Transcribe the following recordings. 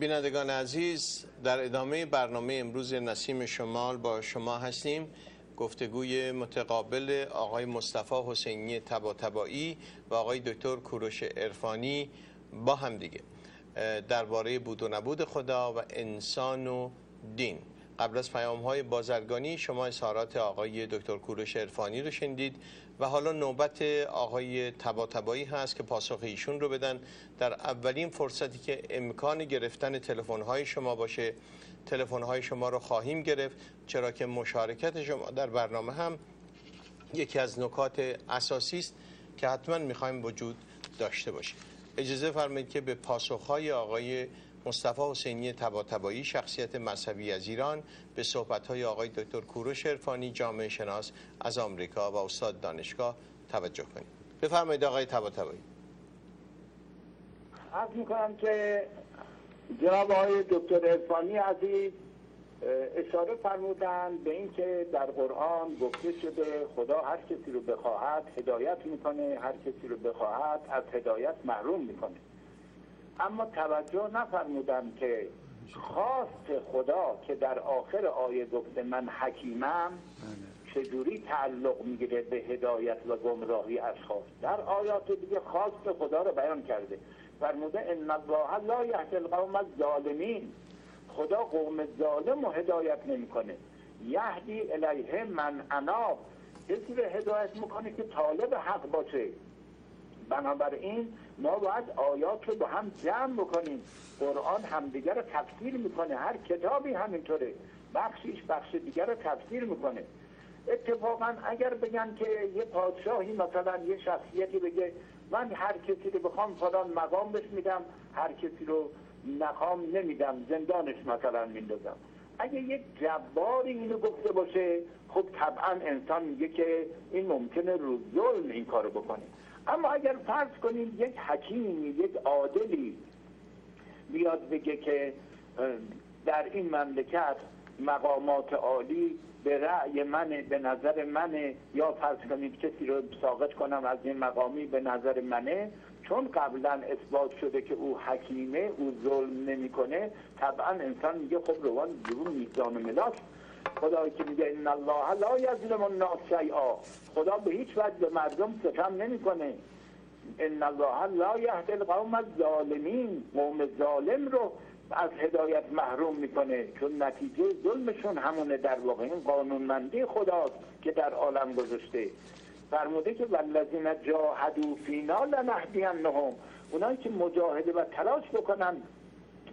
بینندگان عزیز در ادامه برنامه امروز نسیم شمال با شما هستیم. گفتگوی متقابل آقای مصطفی حسینی تباتبایی و آقای دکتر کوروش عرفانی با هم دیگه درباره بود و نبود خدا و انسان و دین. قبل از پیام های بازرگانی شما اظهارات آقای دکتر کوروش عرفانی رو شنیدید. و حالا نوبت آقای تباتبایی هست که پاسخ ایشون رو بدن. در اولین فرصتی که امکان گرفتن تلفن های شما باشه تلفن های شما رو خواهیم گرفت. چرا که مشارکت شما در برنامه هم یکی از نکات اساسی است که حتما می‌خوایم وجود داشته باشه اجازه فرمایید که به پاسخ های آقای مصطفی حسینی تباتبایی شخصیت مذهبی از ایران به صحبت های آقای دکتر کوروش عرفانی جامعه شناس از آمریکا و استاد دانشگاه توجه کنید. بفرمایید آقای تباتبایی عرض می‌کنم که جناب آقای دکتر عرفانی عزیز اشاره فرمودن به اینکه در قرآن گفته شده خدا هر کسی رو بخواهد هدایت می‌کنه هر کسی رو بخواهد از هدایت محروم می‌کنه. اما توجه نفرمودم که خواست خدا که در آخر آیه گفته من حکیمم چجوری تعلق می‌گیره به هدایت و گمراهی اشخاص در آیات دیگه خواست خدا رو بیان کرده. فرموده ان الله لا یهدی القوم الظالمین. خدا قوم ظالم و هدایت نمی‌کنه. یهدی الیه من اناب. کسی رو هدایت می‌کنه که طالب حق باشه. بنابراین ما باید آیات رو با هم جمع بکنیم. قرآن همدیگر رو تفسیر می‌کنه. هر کتابی همینطوره. بخشیش بخش دیگر رو تفسیر می‌کنه. اتفاقا اگر بگن که یه پادشاهی مثلا یه شخصیتی بگه من هر کسی رو بخوام فلان مقام بهش میدم هر کسی رو نخوام نمیدم زندانش مثلا میندازم. اگه یک جباری اینو گفته باشه خب طبعا انسان میگه که این ممکنه رو ظلم این کارو بکنه. اما اگر فرض کنیم یک حکیمی یک عادلی بیاد بگه که در این مملکت مقامات عالی به رأی منه به نظر منه یا فرض کنید کسی رو ساقط کنم از این مقامی به نظر منه چون قبلا اثبات شده که او حکیمه او ظلم نمی‌کنه طبعا انسان میگه خب روان درون میزان ملاک. خدایی که میگه ان الله لا یظلم الناس شیئا. خدا به هیچ وجه به مردم ستم نمی‌کنه. ان الله لا یهدی القوم الظالمین. قوم ظالم رو از هدایت محروم می‌کنه. چون نتیجه ظلمشون همونه در واقع. این قانونمندی خداست که در عالم گذاشته. فرموده که والذین جاهدوا فینا لنهدینهم. اونایی که مجاهده و تلاش بکنن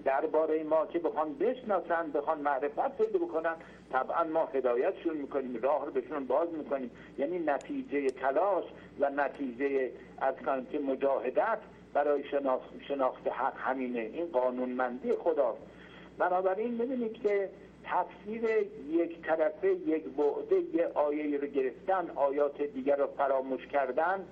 درباره ما که بخوان بشناسن بخوان معرفت پیدا بکنن طبعا ما هدایتشون می‌کنیم راه رو بهشون باز می‌کنیم. یعنی نتیجه تلاش و نتیجه از که مجاهدت برای شناخت, حق همینه. این قانونمندی خداست. بنابراین می‌بینید که تفسیر یک طرفه یک بعده یه آیه رو گرفتن آیات دیگر رو فراموش کردن.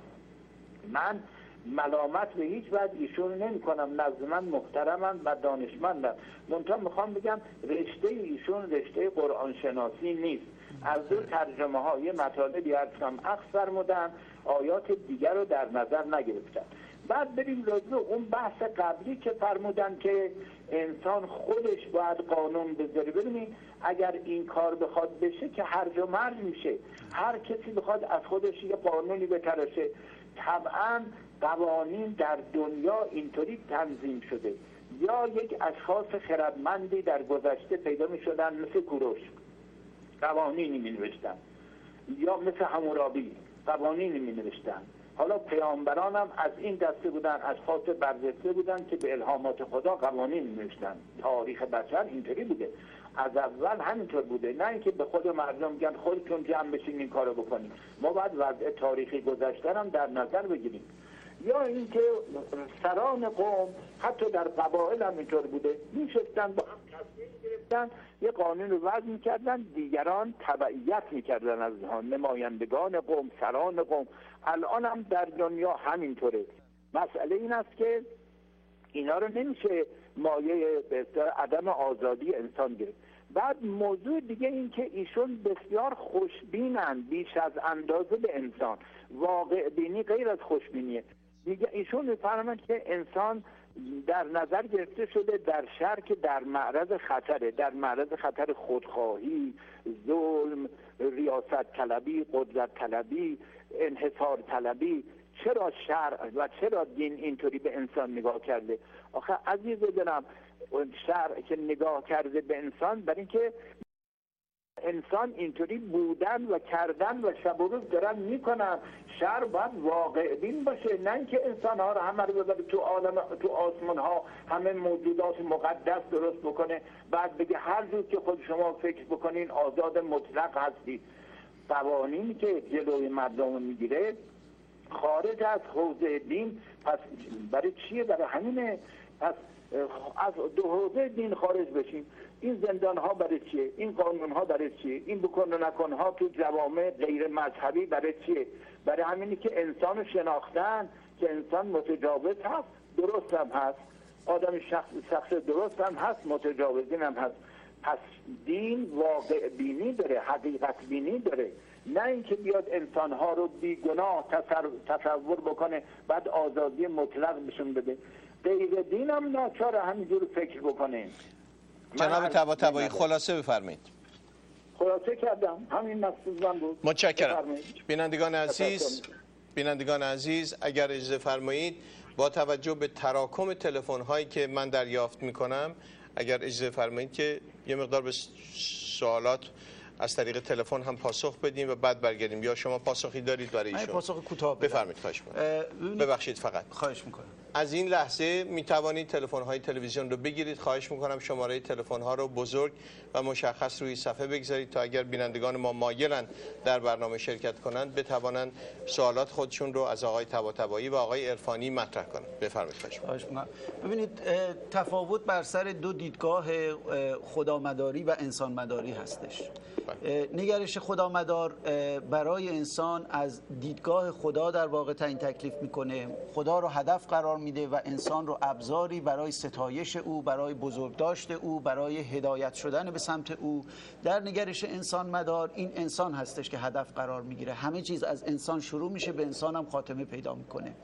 من ملامت به هیچ وجه ایشون نمی کنم. نزد من محترمم و دانشمندم منتها می‌خوام بگم رشته ایشون رشته قرآن شناسی نیست. از دو ترجمه های مطالبی ارز کنم اخص فرمودن آیات دیگر رو در نظر نگرفتن. بعد بریم راجع اون بحث قبلی که فرمودن که انسان خودش باید قانون بذاره. ببینید اگر این کار بخواد بشه که هرج و مرج میشه. هر کسی بخواد از خودش یه قانونی بتراشه طبعا قوانین در دنیا اینطوری تنظیم شده. یا یک اشخاص خردمندی در گذشته پیدا می شدن مثل کوروش. قوانینی می نوشتن. یا مثل همورابی. قوانینی می نوشتن. حالا پیامبران هم از این دسته بودن اشخاص برجسته بودن که به الهامات خدا قوانین می نوشتن. تاریخ بشر اینطوری بوده. از اول همینطور بوده. نه اینکه به خود مردم میگن خودتون جمع بشین این کارو بکنیم ما باید وضع تاریخی گذشته هم در نظر بگیریم. یا اینکه سران قوم حتی در قبایل هم اینطور بوده. میشستن با هم تصمیم گرفتن یه قانون رو وضع می‌کردن دیگران تبعیت می‌کردن از نمایندگان قوم سران قوم. الان هم در دنیا همینطوره. مسئله این است که اینا رو نمیشه مایه عدم آزادی انسان گرفت. بعد موضوع دیگه این که ایشون بسیار خوشبینن بیش از اندازه به انسان. واقع بینی غیر از خوشبینیه. دیگه ایشون میفرمند که انسان در نظر گرفته شده در شهر که در معرض خطره در معرض خطر خودخواهی ظلم ریاست طلبی قدرت طلبی انحصار طلبی. چرا شهر و چرا دین اینطوری به انسان نگاه کرده؟ آخه عزیز دلم شهر که نگاه کرده به انسان برای اینکه انسان اینطوری بودن و کردن و شب و روز دارن می‌کنن. شر باید واقع بین باشه نه اینکه انسان ها رو همه رو ببره تو عالم تو آسمان ها همه موجودات مقدس درست بکنه. بعد بگه هر جور که خود شما فکر بکنین آزاد مطلق هستید. قوانینی که جلوی مردم می‌گیره خارج از حوزه دین پس برای چیه؟ برای همینه. پس از دو حوزه دین خارج بشیم. این زندان ها برای چیه؟ این قانون ها برای چیه؟ این بکن و نکن ها تو جوامع غیر مذهبی برای چیه؟ برای همینی که انسان شناختن که انسان متجاوز هست درست هم هست. آدم شخص, شخص درست هم هست متجاوزین هم هست. پس دین واقع بینی داره حقیقت بینی داره. نه اینکه بیاد انسانها رو بیگناه تصور بکنه بعد آزادی مطلق بشون بده. غیر دین هم ناچار همینجور فکر بکنه جناب تبا تبایی خلاصه بفرمایید. خلاصه کردم. همین مقصود من بود. متشکرم. بینندگان عزیز بینندگان عزیز اگر اجازه فرمایید با توجه به تراکم تلفن هایی که من دریافت می کنم اگر اجازه فرمایید که یه مقدار به سوالات از طریق تلفن هم پاسخ بدیم و بعد برگردیم. یا شما پاسخی دارید برای ایشون؟ پاسخ کوتاه بفرمایید خواهش ببخشید فقط. خواهش می‌کنم. از این لحظه می توانید تلفن های تلویزیون رو بگیرید. خواهش می‌کنم شماره تلفن ها رو بزرگ و مشخص روی صفحه بگذارید تا اگر بینندگان ما مایلند در برنامه شرکت کنند بتوانند سوالات خودشون رو از آقای طباطبایی و آقای عرفانی مطرح کنند. بفرمایید خواهش می‌کنم. ببینید تفاوت بر سر دو دیدگاه خدامداری و انسان مداری هستش. نگرش خدامدار برای انسان از دیدگاه خدا در واقع تعیین تکلیف می‌کنه. خدا رو هدف قرار میده و انسان رو ابزاری برای ستایش او برای بزرگداشت او برای هدایت شدن به سمت او. در نگرش انسان مدار این انسان هستش که هدف قرار می‌گیره. همه چیز از انسان شروع میشه به انسان هم خاتمه پیدا می‌کنه.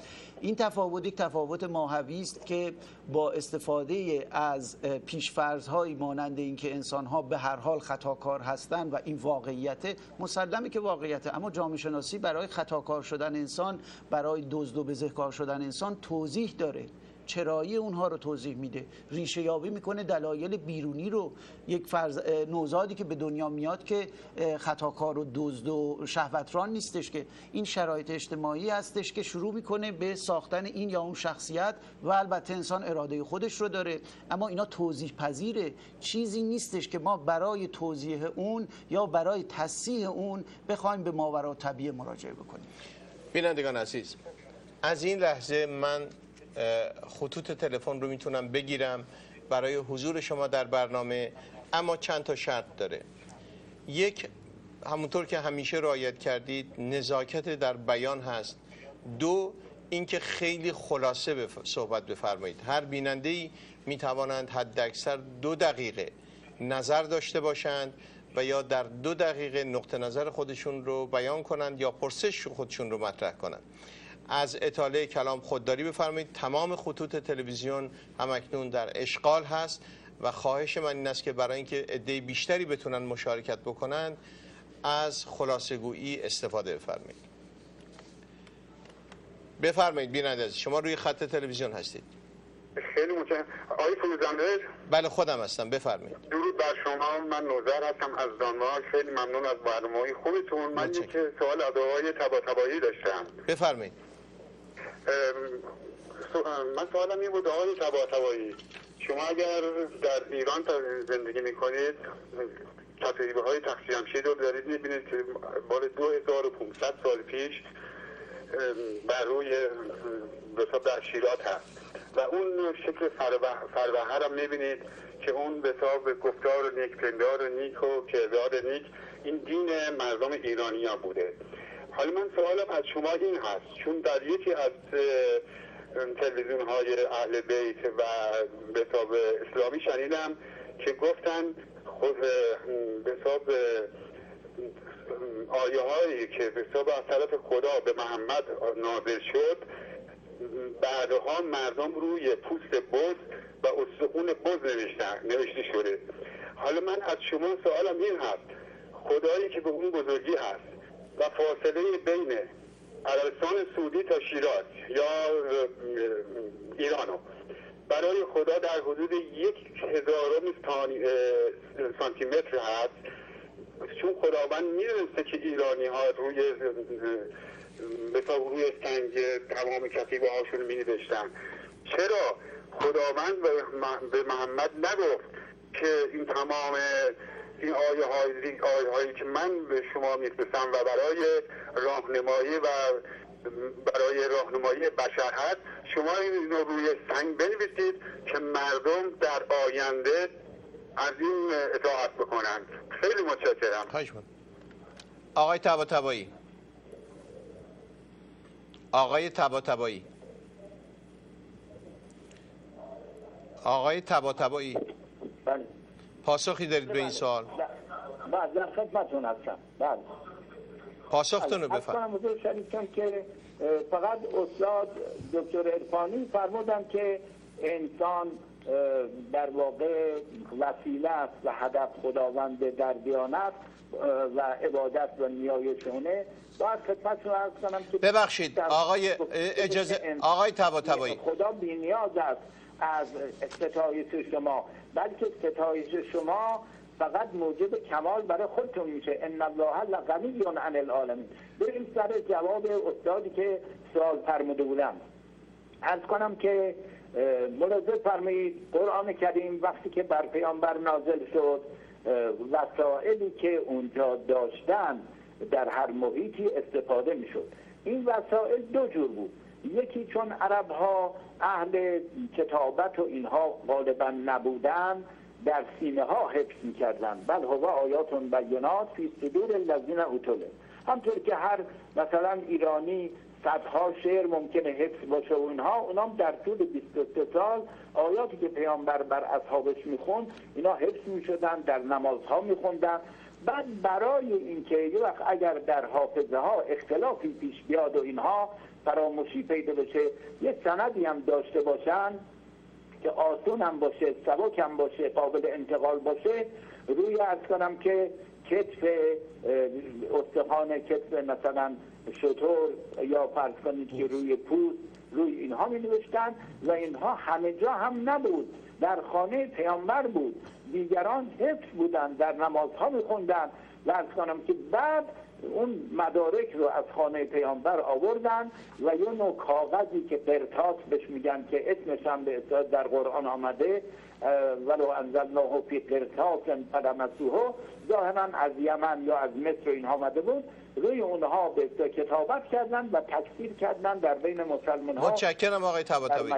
این تفاوت یک تفاوت ماهوی است که با استفاده از پیشفرض‌هایی مانند اینکه انسان‌ها به هر حال خطاکار هستند و این واقعیت مسلمه که واقعیت. اما جامعه شناسی برای خطاکار شدن انسان برای دزد و بزهکار شدن انسان توضیح داره. چرایی اونها رو توضیح میده. ریشه یابی می‌کنه دلایل بیرونی رو. یک فرز نوزادی که به دنیا میاد که خطاکار و دزد و شهوتران نیستش که. این شرایط اجتماعی هستش که شروع می‌کنه به ساختن این یا اون شخصیت و البته انسان اراده خودش رو داره. اما اینا توضیح پذیره. چیزی نیستش که ما برای توضیح اون یا برای تصحیح اون بخوایم به ماورا طبیعه مراجعه بکنیم. بینندگان عزیز از این لحظه من خطوط تلفن رو می‌تونم بگیرم برای حضور شما در برنامه اما چند تا شرط داره. یک همونطور که همیشه رعایت کردید نزاکت در بیان هست. دو اینکه خیلی خلاصه بف... صحبت بفرمایید. هر بیننده ای می توانند حد اکثر دو دقیقه نظر داشته باشند و یا در دو دقیقه نقطه نظر خودشون رو بیان کنند یا پرسش خودشون رو مطرح کنند. از اطاله کلام خودداری بفرمایید. تمام خطوط تلویزیون همکنون در اشغال هست و خواهش من این است که برای اینکه عده بیشتری بتونن مشارکت بکنند از خلاصه گویی استفاده بفرمایید. بفرمایید بیننده شما روی خط تلویزیون هستید. خیلی متشکرم. آقای فروزنده بله خودم هستم. بفرمایید. درود بر شما. من نوزر هستم از دانمارک خیلی ممنون از برنامه خوبتون. من یک سوال از آقای تبا داشتم. بفرمایید. من سوالم این بود آقای تبا شما اگر در ایران زندگی می‌کنید تقریبه های تقسیم رو دارید می‌بینید که بال 2500 سال پیش بر روی در شیرات هست. و اون شکل فروهر هم می‌بینید که اون به حساب گفتار نیک پندار نیک و کردار نیک این دین مردم ایرانی ها بوده. حالا من سوالم از شما این هست چون در یکی از تلویزیون های اهل بیت و به اسلامی شنیدم که گفتن خود به آیه هایی که به از طرف خدا به محمد نازل شد بعدها مردم روی پوست بز و استخون بز نوشته شده. حالا من از شما سوالم این هست خدایی که به اون بزرگی هست و فاصله بین عربستان سعودی تا شیراز یا ایرانو. برای خدا در حدود یک هزارم سانتی متر هست. چون خداوند می‌دونسته که ایرانی ها روی مثلا روی سنگ تمام کتیبه هاشون می نوشتن چرا؟ خداوند به محمد نگفت که این تمام این آیه های آیه هایی که من به شما میفرستم و برای راهنمایی و برای راهنمایی بشر هست شما این رو روی سنگ بنویسید که مردم در آینده از این اطاعت بکنند. خیلی متشکرم. خواهش آقای تبا تبایی آقای تبا تبایی آقای تبا تبایی بله. پاسخی دارید به این سوال؟ بله. در خدمتون هستم. بله. پاسختون رو از بفرم کنم حضور شریفتون که فقط استاد دکتر ارفانی فرمودن که انسان در واقع وسیله است و هدف خداوند در دیانت و عبادت و نیایشونه. باید خدمتتون عرض کنم که ببخشید آقای اجازه آقای تبا تبایی خدا بی نیاز است از ستایش شما. بلکه ستایش شما فقط موجب کمال برای خودتون میشه. ان الله لغنی عن العالمین. بریم سر جواب استادی که سوال فرموده بودم. از کنم که ملاحظه فرمایید قرآن کریم وقتی که بر پیامبر نازل شد وسائلی که اونجا داشتن در هر محیطی استفاده می‌شد. این وسایل دو جور بود. یکی چون عرب ها اهل کتابت و اینها غالبا نبودن در سینه ها حفظ می‌کردن. بل هو آیاتون بینات فی صدور الذین اوتوله. همطور که هر مثلا ایرانی صدها شعر ممکنه حفظ باشه و اینها اونام در طول 23 سال آیاتی که پیامبر بر اصحابش میخون اینا حفظ می‌شدن در نمازها میخوندن. بعد برای اینکه یه وقت اگر در حافظه ها اختلافی پیش بیاد و اینها فراموشی پیدا بشه یه سندی هم داشته باشن که آسون هم باشه سبک هم باشه قابل انتقال باشه روی ارز کنم که کتف استخوان کتف مثلا شطور یا فرض کنید که روی پوست روی اینها می نوشتن و اینها همه جا هم نبود. در خانه پیامبر بود. دیگران حفظ بودن در نمازها می خوندن و ارز کنم که بعد اون مدارک رو از خانه پیامبر آوردن و یه نوع کاغذی که قرطاس بهش میگن که اسمش هم به در قرآن آمده ولو انزلناه فی قرطاس فلمسوه ظاهرا از یمن یا از مصر اینها آمده بود. روی اونها به کتابت کردن و تکثیر کردن در بین مسلمان ها متشکرم آقای طباطبایی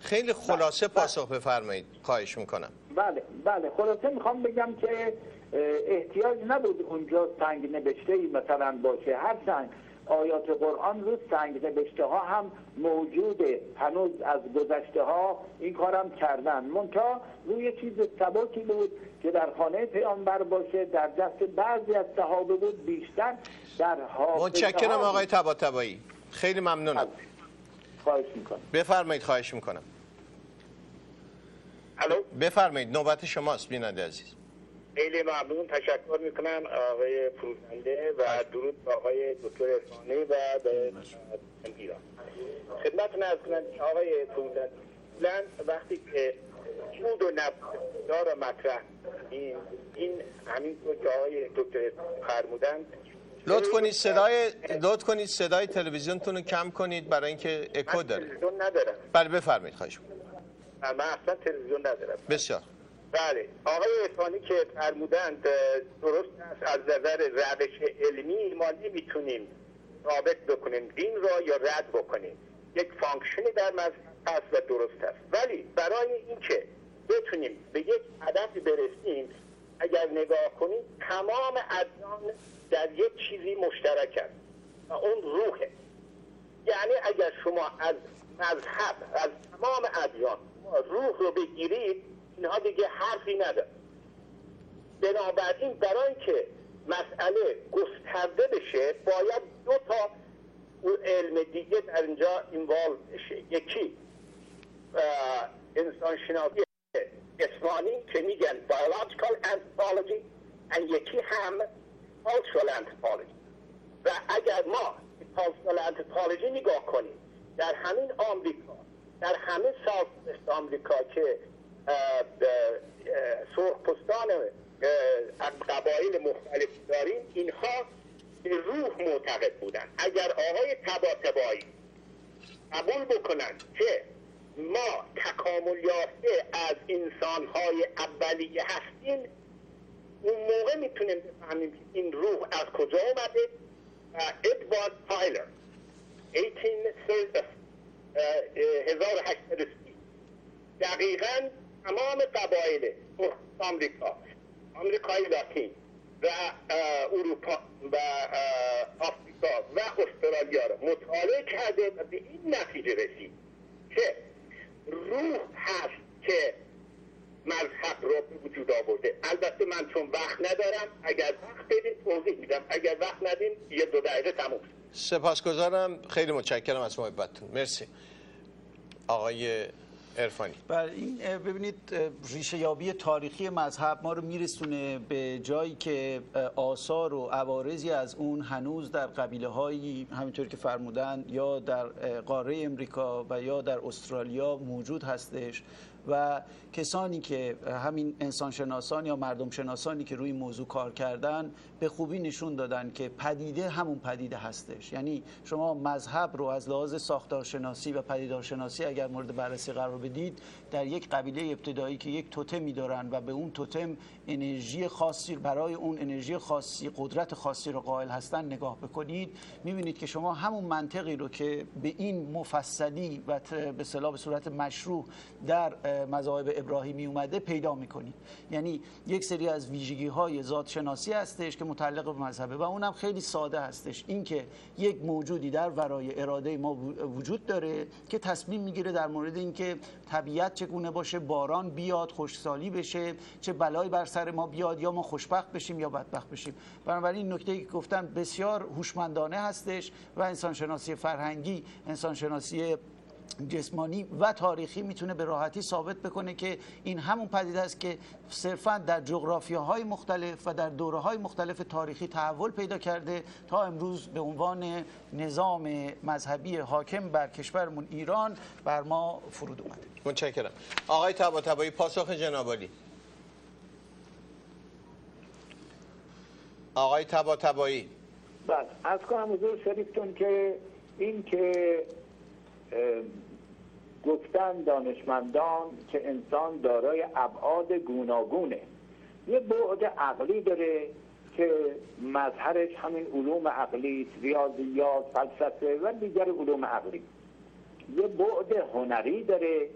خیلی خلاصه بله. پاسخ بفرمایید. خواهش می‌کنم. بله بله. خلاصه می‌خوام بگم که احتیاج نبود اونجا سنگ نوشته ای مثلا باشه. هر سنگ آیات قرآن رو سنگ نوشته ها هم موجوده. هنوز از گذشته ها این کارم کردن. منتها روی چیز سبکی بود که در خانه پیامبر باشه در دست بعضی از صحابه بود بیشتر در حافظه متشکرم آقای طباطبایی خیلی ممنونم. خواهش می‌کنم. بفرمایید خواهش می‌کنم. الو؟ بفرمایید نوبت شماست بیننده عزیز. خیلی ممنون. تشکر می‌کنم آقای فروزنده و درود به آقای دکتر ارفانی و به ایران. خدمتتون از کنم آقای فروزنده وقتی که بود و نبود را مطرح این این همینطور که آقای دکتر فرمودن لطف کنید صدای لطف کنید صدای تلویزیونتون رو کم کنید برای اینکه اکو داره. تلویزیون ندارم. بله بفرمایید خواهش می‌کنم. من اصلا تلویزیون ندارم. بسیار. بله. آقای ارفانی که فرمودند درست است از نظر روش علمی ما نمی‌تونیم ثابت بکنیم دین را یا رد بکنیم. یک function ی در مذهب هست و درست است. ولی برای اینکه بتونیم به یک هدفی برسیم اگر نگاه کنیم تمام ادیان در یک چیزی مشترکند و اون روحه. یعنی اگر شما از مذهب از تمام ادیان روح رو بگیرید اینها دیگه حرفی نداره بنابراین برای که مسئله گسترده بشه باید دو تا علم دیگه در اینجا اینوالو بشه. یکی انسان شناسی جسمانی که میگن biological anthropology و یکی هم cultural anthropology. و اگر ما cultural anthropology نگاه کنیم در همین آمریکا در همه ساوت آمریکا که سرخپوستان قبایل مختلف داریم اینها به روح معتقد بودن. اگر آقای تبا تبایی قبول بکنن که ما تکامل یافته از انسانهای اولیه هستیم اون موقع می‌تونیم بفهمیم که این روح از کجا اومده ادوارد تایلر 1830 دقیقا تمام قبایل آمریکا آمریکای لاتین و اروپا و آفریقا و استرالیا رو مطالعه کرده و به این نتیجه رسید که روح هست که مذهب رو به وجود آورده. البته من چون وقت ندارم اگر وقت بدین توضیح میدم. اگر وقت ندین یه دو دقیقه تموم. سپاسگزارم. خیلی متشکرم از محبتتون. مرسی. آقای ارفانی بله این ببینید ریشه یابی تاریخی مذهب ما رو میرسونه به جایی که آثار و عوارضی از اون هنوز در قبیله هایی همینطور که فرمودن یا در قاره امریکا و یا در استرالیا موجود هستش. و کسانی که همین انسانشناسان یا مردم شناسانی که روی موضوع کار کردن به خوبی نشون دادن که پدیده همون پدیده هستش. یعنی شما مذهب رو از لحاظ ساختارشناسی و پدیدارشناسی اگر مورد بررسی قرار بدید در یک قبیله ابتدایی که یک توتمی دارن و به اون توتم انرژی خاصی برای اون انرژی خاصی قدرت خاصی رو قائل هستن نگاه بکنید می‌بینید که شما همون منطقی رو که به این مفصلی و به صلاح به صورت مشروع در مذاهب ابراهیمی اومده پیدا می‌کنید یعنی یک سری از ویژگی های ذات شناسی هستش که متعلق به مذهبه و اونم خیلی ساده هستش. اینکه یک موجودی در ورای اراده ما وجود داره که تصمیم می‌گیره در مورد اینکه طبیعت چگونه باشه باران بیاد خوشسالی بشه چه بلایی بر سر ما بیاد یا ما خوشبخت بشیم یا بدبخت بشیم. بنابراین نکته که گفتن بسیار هوشمندانه هستش و انسانشناسی فرهنگی انسانشناسی جسمانی و تاریخی می‌تونه به راحتی ثابت بکنه که این همون پدیده است که صرفا در جغرافیاهای مختلف و در دوره های مختلف تاریخی تحول پیدا کرده تا امروز به عنوان نظام مذهبی حاکم بر کشورمون ایران بر ما فرود اومده متشکرم. آقای تبا تبایی پاسخ جنابالی آقای تبا تبایی بله. از کنم حضور شریفتون که این که گفتن دانشمندان که انسان دارای ابعاد گوناگونه. یه بعد عقلی داره که مظهرش همین علوم عقلی ریاضیات فلسفه و دیگر علوم عقلی. یه بعد هنری داره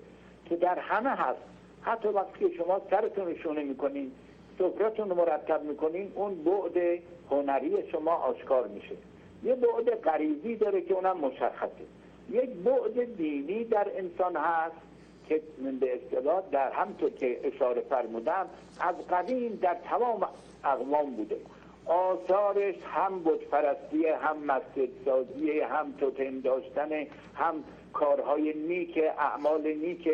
که در همه هست. حتی وقتی شما سرتون شونه می‌کنین سفرتون مرتب می‌کنین اون بعد هنری شما آشکار میشه. یه بعد غریزی داره که اونم مشخصه. یک بعد دینی در انسان هست که به اصطلاح در همطور که اشاره فرمودم از قدیم در تمام اقوام بوده. آثارش هم بود پرستی هم مسجد سازی هم توتم داشتن هم کارهای نیک اعمال نیک.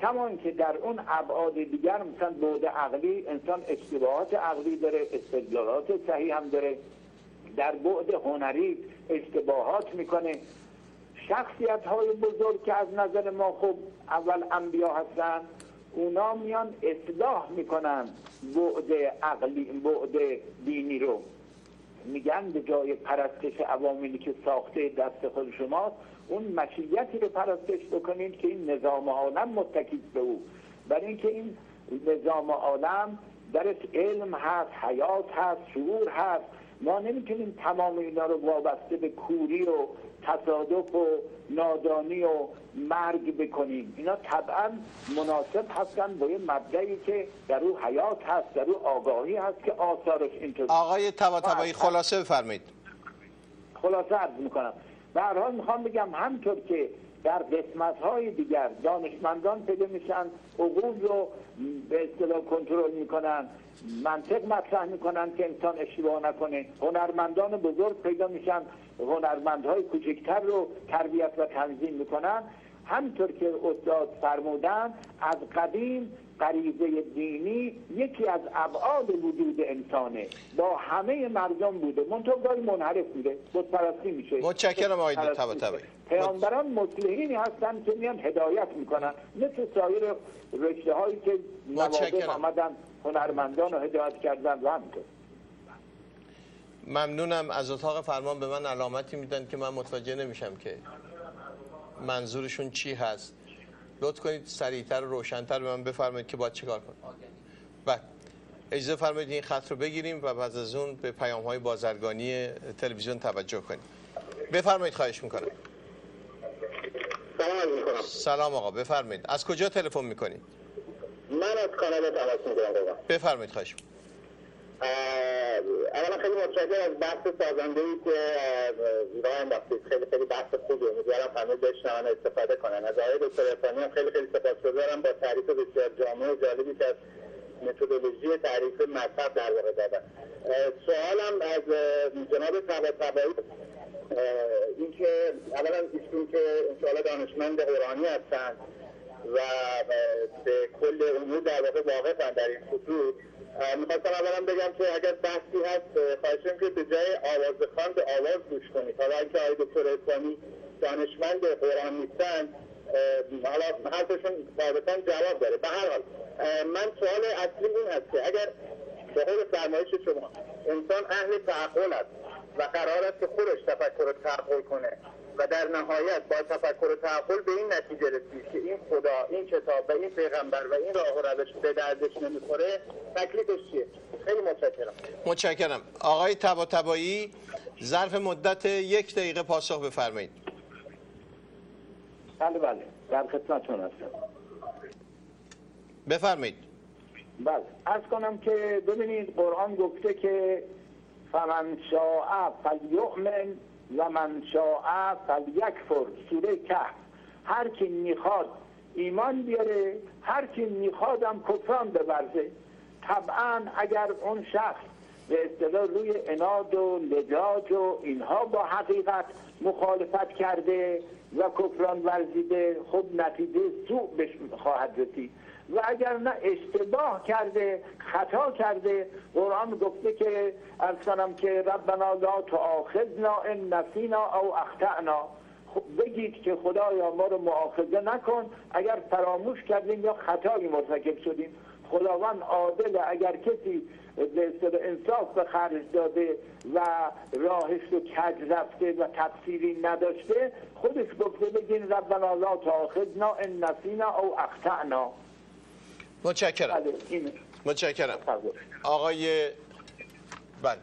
کمان که در اون ابعاد دیگر مثلا بعد عقلی انسان اشتباهات عقلی داره استدلالات صحیح هم داره. در بعد هنری اشتباهات می‌کنه. شخصیت های بزرگ که از نظر ما خوب اول انبیا هستن اونا میان اصلاح می‌کنن بعد عقلی بعد دینی رو. میگن به جای پرستش عواملی که ساخته دست خود شماست اون مشیتی رو پرستش بکنید که این نظام عالم متکیز به او. برای اینکه این نظام عالم درش علم هست حیات هست شعور هست. ما نمی‌تونیم تمام اینا رو وابسته به کوری و تصادف و نادانی و مرگ بکنیم. اینا طبعا مناسب هستن با یه مبدعی که در او حیات هست در او آگاهی هست که آثارش اینطور. آقای تبا تبایی خلاصه بفرمایید. خلاصه عرض می‌کنم. به هر حال می‌خوام بگم همطور که در قسمت های دیگر دانشمندان پیدا میشن عقول رو به اصطلاح کنترل می‌کنن منطق مطرح می‌کنن که انسان اشتباه نکنه. هنرمندان بزرگ پیدا میشن هنرمندهای کوچکتر رو تربیت و تنظیم می‌کنن. همطور که استاد فرمودن از قدیم غریزه دینی یکی از ابعاد وجود انسانه. با همه مردم بوده. منطقه گاهی منحرف میده پرستی میشه. متشکرم آقای طباطبایی پیامبران مصلحینی هستن که میان هدایت می‌کنن. مثل سایر رشته هایی که نوابق آمدن هنرمندان رو هدایت کردن و همینطور. ممنونم. از اتاق فرمان به من علامتی میدن که من متوجه نمیشم که منظورشون چی هست. لطف کنید سریعتر و روشنتر به من بفرمایید که باید چیکار کنم. بله. اجازه فرمایید این خط رو بگیریم و بعد از اون به پیام های بازرگانی تلویزیون توجه کنیم. بفرمایید خواهش می‌کنم. سلام سلام آقا بفرمایید. از کجا تلفن می‌کنید؟ من از کانادا تماس می‌گیرم بفرمایید. خواهش اولا خیلی متشکرم از بحث سازنده ای که راه انداختید. خیلی خیلی بحث خوبی امیدوارم همه بشنون استفاده کنن. از آقای دکتر ارفانی هم خیلی خیلی سپاسگزارم با تعریف بسیار جامع و جالبی که از متدولوژی تعریف مذهب در واقع دادن. سوالم از جناب طباطبایی. اینکه اولا ایشون که انشاءالله دانشمند قرآنی هستند و به کل امور در واقع واقفن در این خصوص می‌خواستم اولا بگم که اگر بحثی هست خواهشم که به جای آواز خان آواز گوش کنید. حالا اینکه آقای دکتر اسلامی دانشمند قرآن نیستن حالا حرفشون ثابتا جواب داره. به هر حال من سوال اصلی این هست که اگر به قول فرمایش شما انسان اهل تعقل است و قرار است که خودش تفکر و تعقل کنه و در نهایت با تفکر و تعقل به این نتیجه رسید که این خدا این کتاب و این پیغمبر و این راه و روش به دردش نمی‌خوره تکلیفش چیه؟ خیلی متشکرم. متشکرم. آقای تبا تبایی ظرف مدت یک دقیقه پاسخ بفرمایید. بله بله. در خدمتتون هستم. بفرمایید. بله. از کنم که ببینید قرآن گفته که فمن شاء فلیؤمن و من شاء فلیکفر سوره کهف. هر کی می‌خواد ایمان بیاره هر کی میخوادم کفران ببرزه طبعا اگر اون شخص به اصطلاح روی اناد و لجاج و اینها با حقیقت مخالفت کرده و کفران ورزیده خب نتیجه سوء بهش خواهد رسید. و اگر نه اشتباه کرده خطا کرده قرآن گفته که ارسانم که ربنا لا تؤاخذنا ان نسینا او اخطأنا. خب بگید که خدایا ما رو معاخذه نکن اگر فراموش کردیم یا خطایی مرتکب شدیم. خداوند عادل اگر کسی به انصاف به خرج داده و راهش رو کج رفته و تفسیری نداشته خودش گفته بگین ربنا لا تاخذنا ان نسینا او اخطأنا. متشکرم. بله، متشکرم. آقای بله.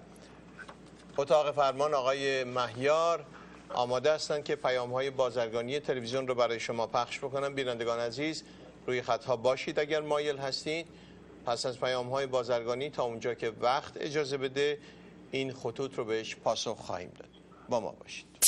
اتاق فرمان آقای مهیار آماده هستند که پیام های بازرگانی تلویزیون رو برای شما پخش بکنم. بینندگان عزیز روی خطها باشید اگر مایل هستید. پس از پیام های بازرگانی تا اونجا که وقت اجازه بده این خطوط رو بهش پاسخ خواهیم داد. با ما باشید.